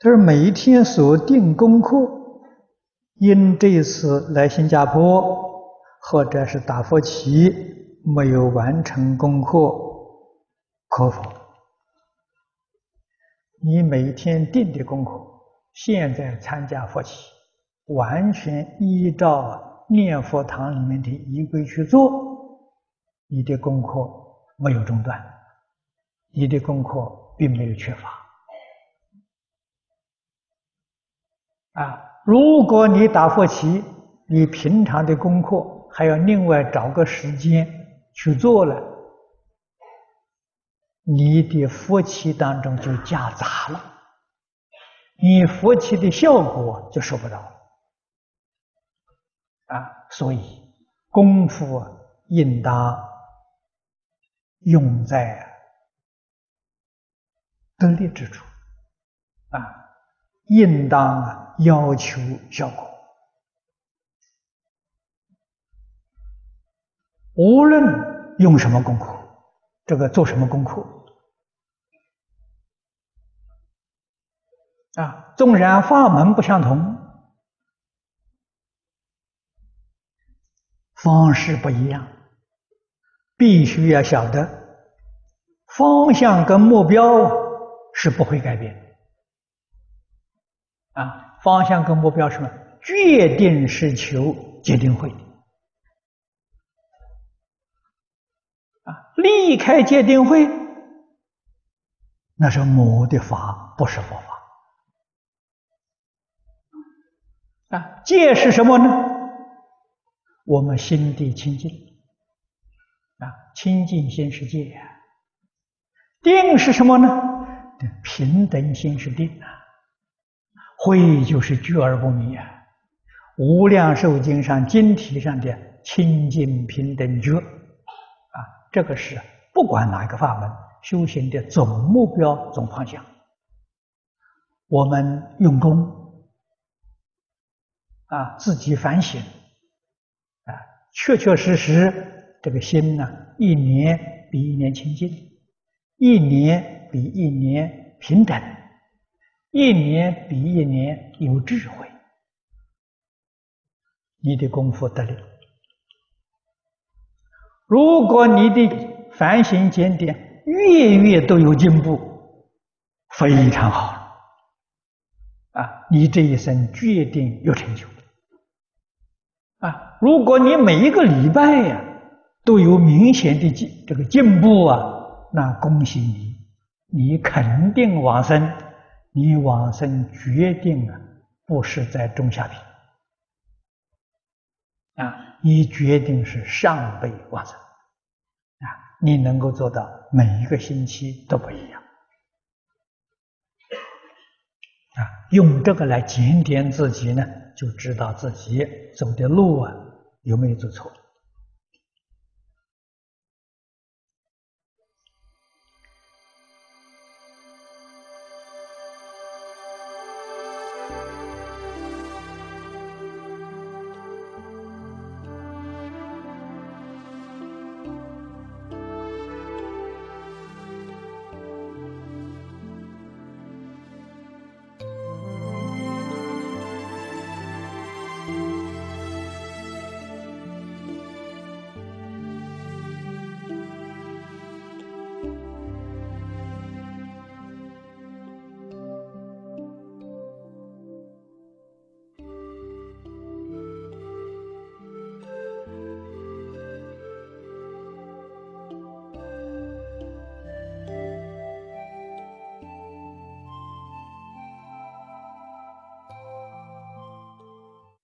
他说每一天所定功课，因这次来新加坡或者是打佛七没有完成功课，可否？你每天定的功课，现在参加佛七，完全依照念佛堂里面的仪规去做，你的功课没有中断，你的功课并没有缺乏。啊，如果你打佛七，你平常的功课还要另外找个时间去做了。你的佛七当中就夹杂了，你佛七的效果就收不到啊！所以功夫应当用在得力之处啊，应当要求效果。无论用什么功课，这个做什么功课。啊，纵然法门不相同，方式不一样，必须要晓得方向跟目标是不会改变的。啊，方向跟目标是什么？决定是求戒定慧。啊，离开戒定慧，那是魔的法，不是佛法。啊，戒是什么呢？我们心地清净，啊，清净心是戒。定是什么呢？平等心是定啊。慧就是觉而不迷啊。无量寿经上经题上的清净平等觉，啊，这个是不管哪个法门修行的总目标、总方向。我们用功。啊，自己反省，啊，确确实实，这个心呢，一年比一年清净，一年比一年平等，一年比一年有智慧，你的功夫得力。如果你的反省检点月月都有进步，非常好，啊，你这一生决定有成就。啊，如果你每一个礼拜呀都有明显的进这个进步啊，那恭喜你，你肯定往生，你往生决定啊不是在中下品啊，你决定是上辈往生啊，你能够做到每一个星期都不一样啊，用这个来检点自己呢。就知道自己走的路啊，有没有走错。